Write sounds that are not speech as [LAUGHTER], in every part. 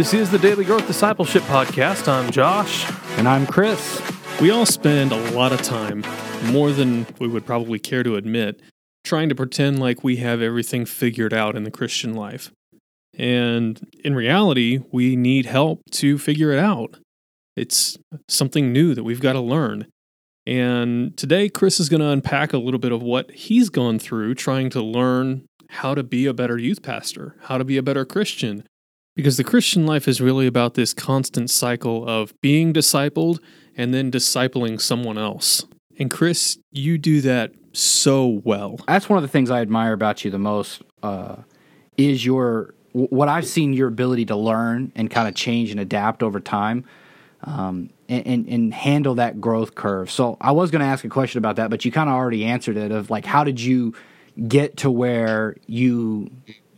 This is the Daily Growth Discipleship Podcast. I'm Josh. And I'm Chris. We all spend a lot of time, more than we would probably care to admit, trying to pretend like we have everything figured out in the Christian life. And in reality, we need help to figure it out. It's something new that we've got to learn. And today, Chris is going to unpack a little bit of what he's gone through trying to learn how to be a better youth pastor, how to be a better Christian. Because the Christian life is really about this constant cycle of being discipled and then discipling someone else. And Chris, you do that so well. That's one of the things I admire about you the most uh, is your what I've seen your ability to learn and kind of change and adapt over time. Um, and, and, and, handle that growth curve. So I was going to ask a question about that, but you kind of already answered it. Of like, how did you get to where you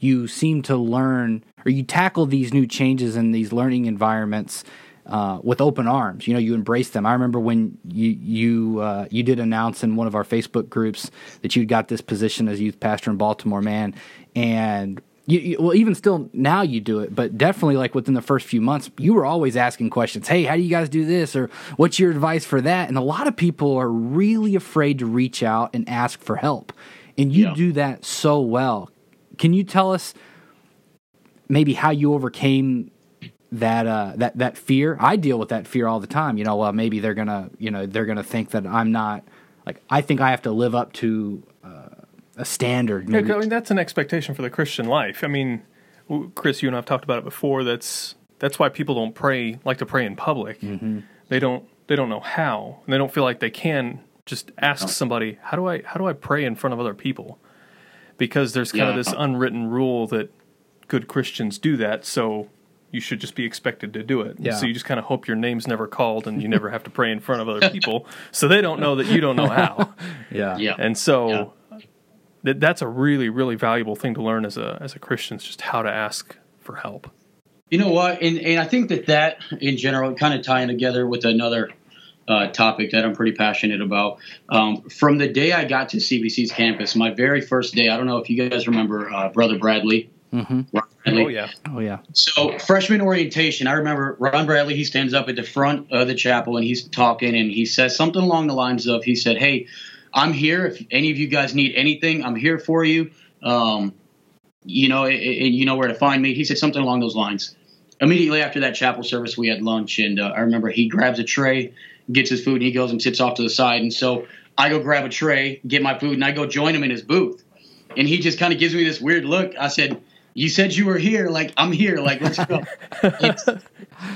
you seem to learn or you tackle these new changes in these learning environments uh, with open arms. You know, you embrace them. I remember when you you uh, you did announce in one of our Facebook groups that you'd got this position as youth pastor in Baltimore, man, and. You, you, well, even still now you do it, but definitely like within the first few months, you were always asking questions. Hey, how do you guys do this? Or what's your advice for that? And a lot of people are really afraid to reach out and ask for help. And you yeah. do that so well. Can you tell us maybe how you overcame that uh, that that fear. I deal with that fear all the time. You know, well, maybe they're gonna, you know, they're gonna think that I'm not like I think I have to live up to uh, a standard. Maybe. Yeah, I mean that's an expectation for the Christian life. I mean, Chris, you and I've talked about it before. That's that's why people don't pray like to pray in public. Mm-hmm. They don't they don't know how, and they don't feel like they can just ask somebody how do I how do I pray in front of other people because there's kind yeah. of this unwritten rule that good Christians do that. So you should just be expected to do it. Yeah. So you just kind of hope your name's never called and you [LAUGHS] never have to pray in front of other people. So they don't know that you don't know how. [LAUGHS] yeah. yeah. And so yeah. That, that's a really, really valuable thing to learn as a as a Christian is just how to ask for help. You know what? And and I think that that in general kind of tying together with another uh, topic that I'm pretty passionate about. Um, from the day I got to CBC's campus, my very first day, I don't know if you guys remember uh, Brother Bradley. Mm-hmm. Oh yeah, oh yeah. So freshman orientation, I remember Ron Bradley. He stands up at the front of the chapel and he's talking, and he says something along the lines of, "He said, hey, I'm here. If any of you guys need anything, I'm here for you. Um, you know, and you know where to find me." He said something along those lines. Immediately after that chapel service, we had lunch, and uh, I remember he grabs a tray, gets his food, and he goes and sits off to the side. And so I go grab a tray, get my food, and I go join him in his booth. And he just kind of gives me this weird look. I said you said you were here. Like, I'm here. Like, let's go. [LAUGHS]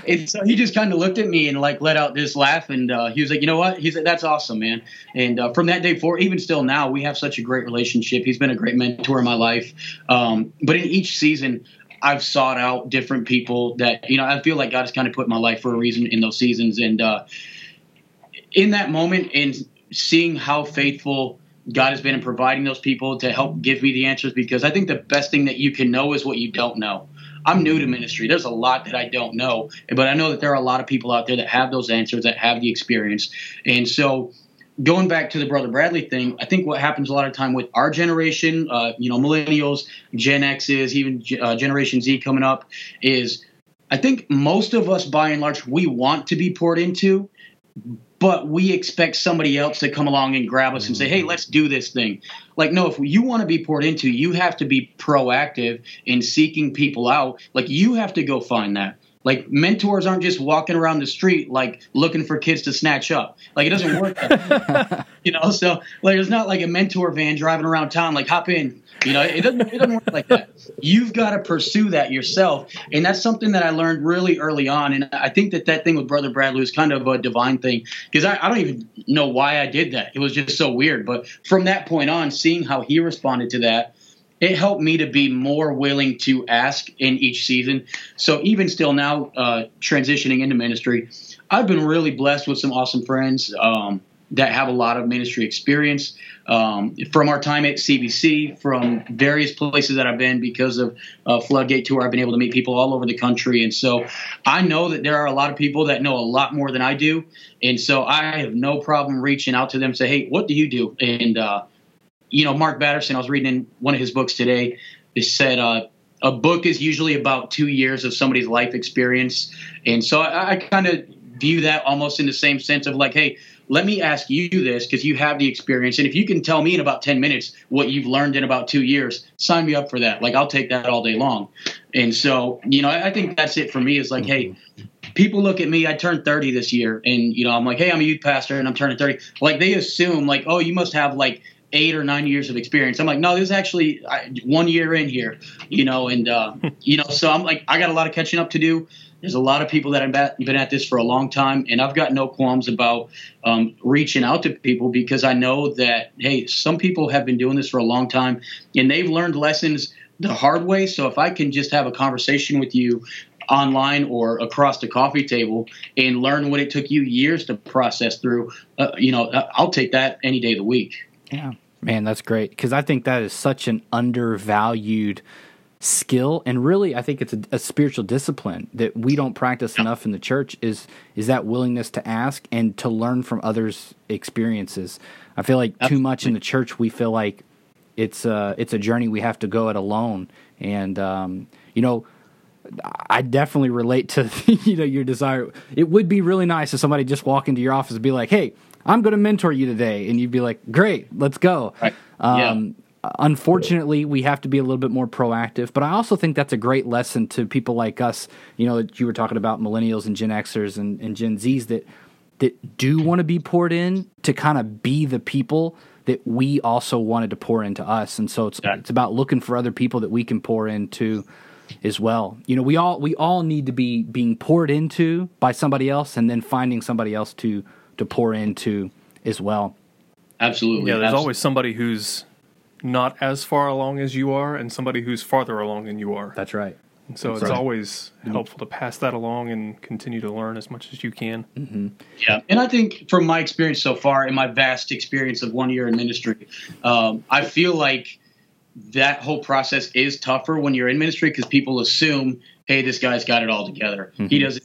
and so he just kind of looked at me and like let out this laugh. And uh, he was like, you know what? He said, that's awesome, man. And uh, from that day forward, even still now, we have such a great relationship. He's been a great mentor in my life. Um, but in each season, I've sought out different people that, you know, I feel like God has kind of put my life for a reason in those seasons. And uh, in that moment and seeing how faithful God has been in providing those people to help give me the answers because I think the best thing that you can know is what you don't know. I'm new to ministry. There's a lot that I don't know, but I know that there are a lot of people out there that have those answers, that have the experience. And so, going back to the Brother Bradley thing, I think what happens a lot of time with our generation, uh, you know, millennials, Gen X's, even uh, Generation Z coming up, is I think most of us, by and large, we want to be poured into, but we expect somebody else to come along and grab us and say, "Hey, mm-hmm. let's do this thing." Like, no, if you want to be poured into, you have to be proactive in seeking people out. Like, you have to go find that. Like, mentors aren't just walking around the street like looking for kids to snatch up. Like, it doesn't work. [LAUGHS] you know, so like, it's not like a mentor van driving around town. Like, hop in, you know, it doesn't it doesn't work like that. You've got to pursue that yourself, and that's something that I learned really early on. And I think that that thing with Brother Bradley was kind of a divine thing because I, I don't even know why I did that. It was just so weird. But from that point on, seeing how he responded to that it helped me to be more willing to ask in each season. So even still now, uh, transitioning into ministry, I've been really blessed with some awesome friends. Um, that have a lot of ministry experience um, from our time at CBC, from various places that I've been because of uh, Floodgate Tour. I've been able to meet people all over the country, and so I know that there are a lot of people that know a lot more than I do, and so I have no problem reaching out to them say, "Hey, what do you do?" And uh, you know, Mark Batterson, I was reading in one of his books today. It said uh, a book is usually about two years of somebody's life experience, and so I, I kind of view that almost in the same sense of like, hey, let me ask you this because you have the experience, and if you can tell me in about ten minutes what you've learned in about two years, sign me up for that. Like I'll take that all day long. And so, you know, I, I think that's it for me. Is like, hey, people look at me. I turned 30 this year, and you know, I'm like, hey, I'm a youth pastor, and I'm turning 30. Like they assume, like, oh, you must have like eight or nine years of experience. I'm like, no, this is actually one year in here, you know, and uh, [LAUGHS] you know, so I'm like, I got a lot of catching up to do. There's a lot of people that have been at this for a long time, and I've got no qualms about um, reaching out to people because I know that hey, some people have been doing this for a long time, and they've learned lessons the hard way. So if I can just have a conversation with you online or across the coffee table and learn what it took you years to process through, uh, you know, I'll take that any day of the week. Yeah, man, that's great. Because I think that is such an undervalued skill and really i think it's a, a spiritual discipline that we don't practice enough in the church is is that willingness to ask and to learn from others experiences. I feel like Absolutely. too much in the church we feel like it's a it's a journey we have to go it alone. And um, you know I definitely relate to [LAUGHS] you know your desire. It would be really nice if somebody just walk into your office and be like, "Hey, I'm going to mentor you today," and you'd be like, "Great, let's go." Right. Um, yeah. Unfortunately, we have to be a little bit more proactive, but I also think that's a great lesson to people like us. You know, you were talking about millennials and Gen Xers and, and Gen Zs that that do want to be poured in to kind of be the people that we also wanted to pour into us, and so it's yeah. it's about looking for other people that we can pour into as well. You know, we all we all need to be being poured into by somebody else, and then finding somebody else to to pour into as well. Absolutely. Yeah, there's Absolutely. always somebody who's not as far along as you are, and somebody who's farther along than you are. That's right. And so That's it's right. always helpful to pass that along and continue to learn as much as you can. Mm-hmm. Yeah, and I think from my experience so far, in my vast experience of one year in ministry, um, I feel like that whole process is tougher when you're in ministry because people assume, hey, this guy's got it all together. Mm-hmm. He doesn't.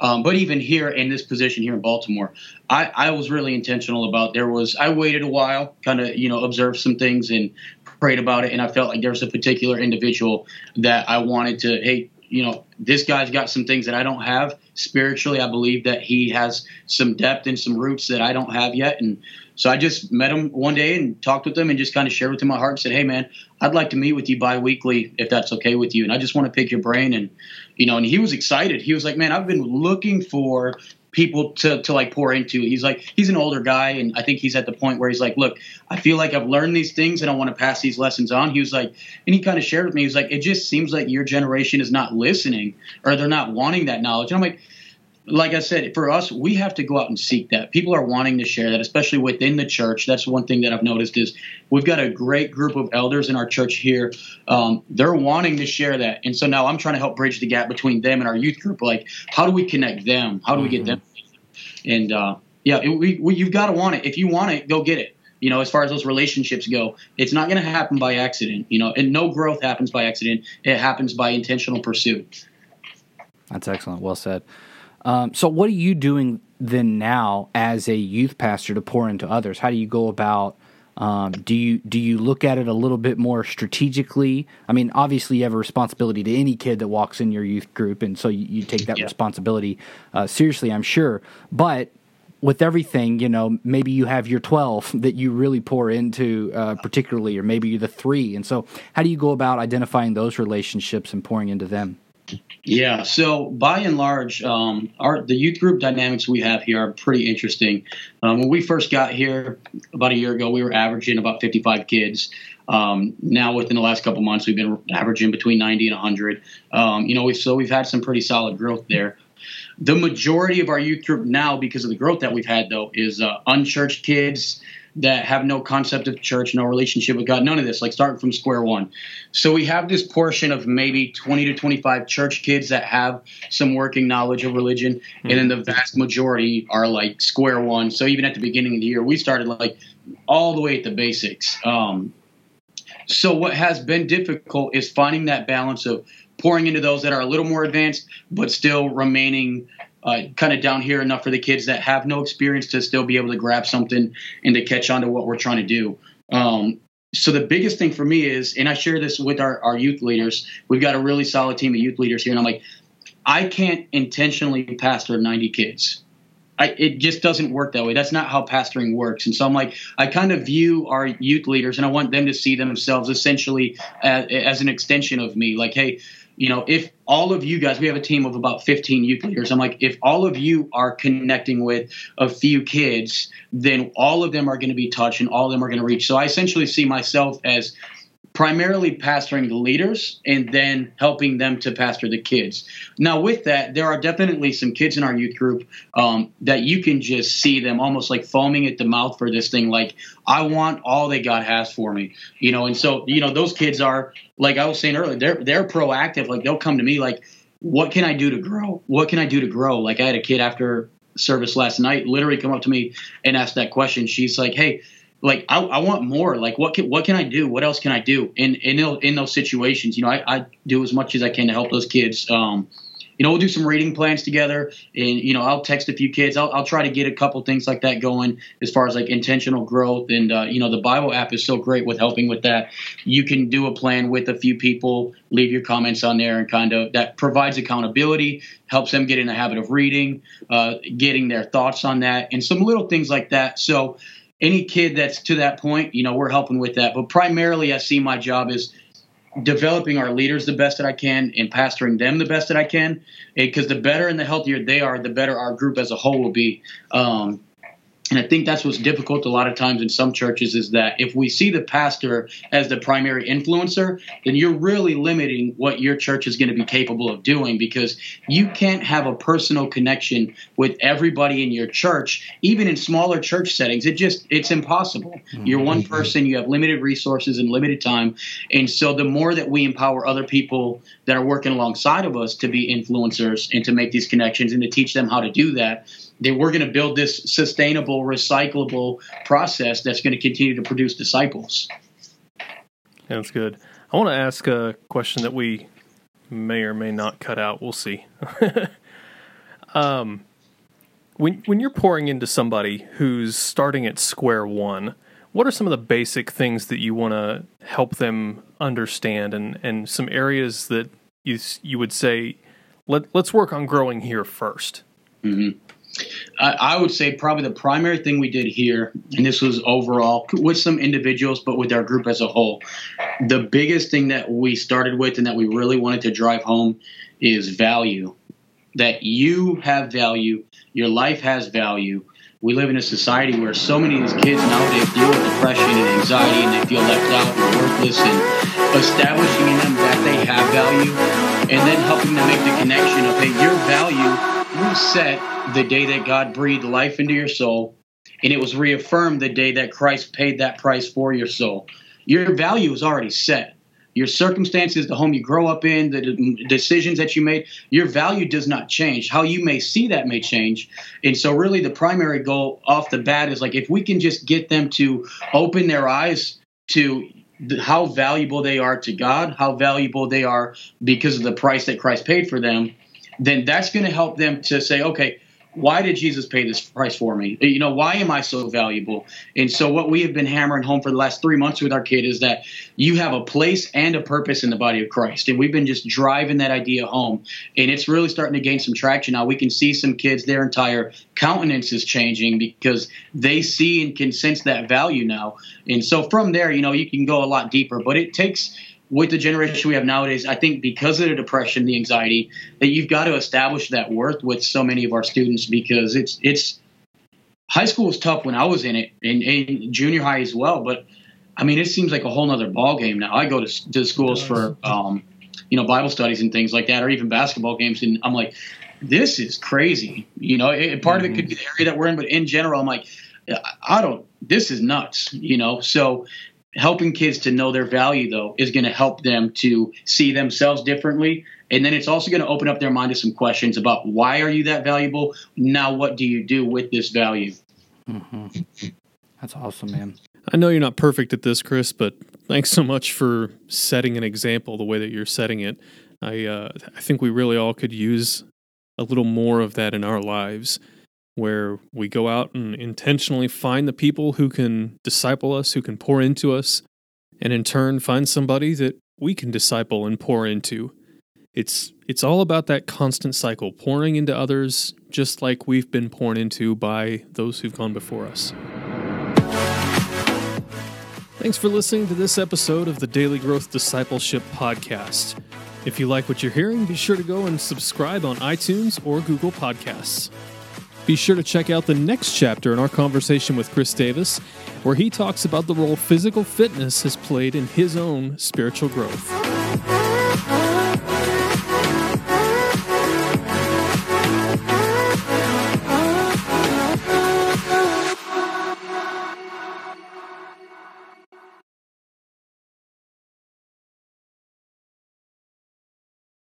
Um, but even here in this position here in Baltimore, I, I was really intentional about. There was I waited a while, kind of you know observed some things and prayed about it, and I felt like there was a particular individual that I wanted to. Hey, you know, this guy's got some things that I don't have spiritually. I believe that he has some depth and some roots that I don't have yet, and so I just met him one day and talked with him and just kind of shared with him my heart and said, Hey man, I'd like to meet with you bi-weekly if that's okay with you. And I just want to pick your brain. And, you know, and he was excited. He was like, man, I've been looking for people to, to like pour into. He's like, he's an older guy. And I think he's at the point where he's like, look, I feel like I've learned these things and I want to pass these lessons on. He was like, and he kind of shared with me, he was like, it just seems like your generation is not listening or they're not wanting that knowledge. And I'm like, like I said, for us, we have to go out and seek that. People are wanting to share that, especially within the church. That's one thing that I've noticed is we've got a great group of elders in our church here. Um, they're wanting to share that, and so now I'm trying to help bridge the gap between them and our youth group. Like, how do we connect them? How do we get them? And uh, yeah, it, we, we, you've got to want it. If you want it, go get it. You know, as far as those relationships go, it's not going to happen by accident. You know, and no growth happens by accident. It happens by intentional pursuit. That's excellent. Well said. Um, so, what are you doing then now as a youth pastor to pour into others? How do you go about? Um, do you do you look at it a little bit more strategically? I mean, obviously, you have a responsibility to any kid that walks in your youth group, and so you, you take that yeah. responsibility uh, seriously. I'm sure, but with everything, you know, maybe you have your 12 [LAUGHS] that you really pour into uh, particularly, or maybe you're the three. And so, how do you go about identifying those relationships and pouring into them? Yeah, so by and large, um, our the youth group dynamics we have here are pretty interesting. Um, when we first got here about a year ago, we were averaging about 55 kids. Um, now, within the last couple months, we've been averaging between 90 and 100. Um, you know, we so we've had some pretty solid growth there. The majority of our youth group now, because of the growth that we've had, though, is uh, unchurched kids that have no concept of church, no relationship with God, none of this, like starting from square one. So we have this portion of maybe 20 to 25 church kids that have some working knowledge of religion, mm-hmm. and then the vast majority are like square one. So even at the beginning of the year, we started like all the way at the basics. Um, so what has been difficult is finding that balance of pouring into those that are a little more advanced, but still remaining uh, kind of down here enough for the kids that have no experience to still be able to grab something and to catch on to what we're trying to do. Um, so the biggest thing for me is, and I share this with our, our youth leaders, we've got a really solid team of youth leaders here, and I'm like, I can't intentionally pastor 90 kids. I, it just doesn't work that way. That's not how pastoring works. And so I'm like, I kind of view our youth leaders, and I want them to see themselves essentially as, as an extension of me. Like, hey, you know, if all of you guys, we have a team of about 15 youth leaders. I'm like, if all of you are connecting with a few kids, then all of them are going to be touched and all of them are going to reach. So I essentially see myself as primarily pastoring the leaders and then helping them to pastor the kids. Now, with that, there are definitely some kids in our youth group um, that you can just see them almost like foaming at the mouth for this thing. Like, I want all that God has for me, you know. And so, you know, those kids are like I was saying earlier, they're they're proactive. Like they'll come to me like, "What can I do to grow? What can I do to grow?" Like I had a kid after service last night literally come up to me and ask that question. She's like, "Hey." Like I, I, want more. Like what can what can I do? What else can I do in in in those situations? You know, I, I do as much as I can to help those kids. Um, you know, we'll do some reading plans together, and you know, I'll text a few kids. I'll, I'll try to get a couple things like that going as far as like intentional growth. And uh, you know, the Bible app is so great with helping with that. You can do a plan with a few people, leave your comments on there, and kind of that provides accountability, helps them get in the habit of reading, uh, getting their thoughts on that, and some little things like that. So any kid that's to that point, you know, we're helping with that. But primarily, I see my job is developing our leaders the best that I can and pastoring them the best that I can. Because the better and the healthier they are, the better our group as a whole will be. Um, and I think that's what's difficult a lot of times in some churches is that if we see the pastor as the primary influencer, then you're really limiting what your church is going to be capable of doing because you can't have a personal connection with everybody in your church, even in smaller church settings. It just it's impossible. You're one mm-hmm. person, you have limited resources and limited time. And so the more that we empower other people that are working alongside of us to be influencers and to make these connections and to teach them how to do that, that we're going to build this sustainable, recyclable process that's going to continue to produce disciples. That's good. I want to ask a question that we may or may not cut out. We'll see. [LAUGHS] um, when when you're pouring into somebody who's starting at square one, what are some of the basic things that you want to help them understand, and and some areas that you you would say let let's work on growing here 1st mm-hmm. I would say probably the primary thing we did here, and this was overall with some individuals, but with our group as a whole, the biggest thing that we started with and that we really wanted to drive home is value. That you have value, your life has value. We live in a society where so many of these kids nowadays deal with depression and anxiety and they feel left out and worthless and establishing in them that they have value and then helping them make the connection of, hey, your value you set the day that God breathed life into your soul, and it was reaffirmed the day that Christ paid that price for your soul. Your value is already set. Your circumstances, the home you grow up in, the decisions that you made, your value does not change. How you may see that may change. And so, really, the primary goal off the bat is like if we can just get them to open their eyes to how valuable they are to God, how valuable they are because of the price that Christ paid for them, then that's going to help them to say, okay, why did Jesus pay this price for me? You know, why am I so valuable? And so, what we have been hammering home for the last three months with our kid is that you have a place and a purpose in the body of Christ. And we've been just driving that idea home. And it's really starting to gain some traction now. We can see some kids, their entire countenance is changing because they see and can sense that value now. And so, from there, you know, you can go a lot deeper, but it takes with the generation we have nowadays, I think because of the depression, the anxiety, that you've got to establish that worth with so many of our students because it's it's high school was tough when I was in it and, and junior high as well. But I mean, it seems like a whole nother ball game now. I go to, to schools for um, you know Bible studies and things like that, or even basketball games, and I'm like, this is crazy. You know, it, part mm-hmm. of it could be the area that we're in, but in general, I'm like, I don't. This is nuts. You know, so helping kids to know their value though is going to help them to see themselves differently. And then it's also going to open up their mind to some questions about why are you that valuable? Now what do you do with this value? Mm-hmm. that's awesome man. I know you're not perfect at this chris but thanks so much for setting an example the way that you're setting it. I uh, i think we really all could use a little more of that in our lives where we go out and intentionally find the people who can disciple us, who can pour into us, and in turn find somebody that we can disciple and pour into. It's it's all about that constant cycle, pouring into others just like we've been poured into by those who've gone before us. Thanks for listening to this episode of the Daily Growth Discipleship Podcast. If you like what you're hearing, be sure to go and subscribe on iTunes or Google Podcasts. Be sure to check out the next chapter in our conversation with Chris Davis, where he talks about the role physical fitness has played in his own spiritual growth.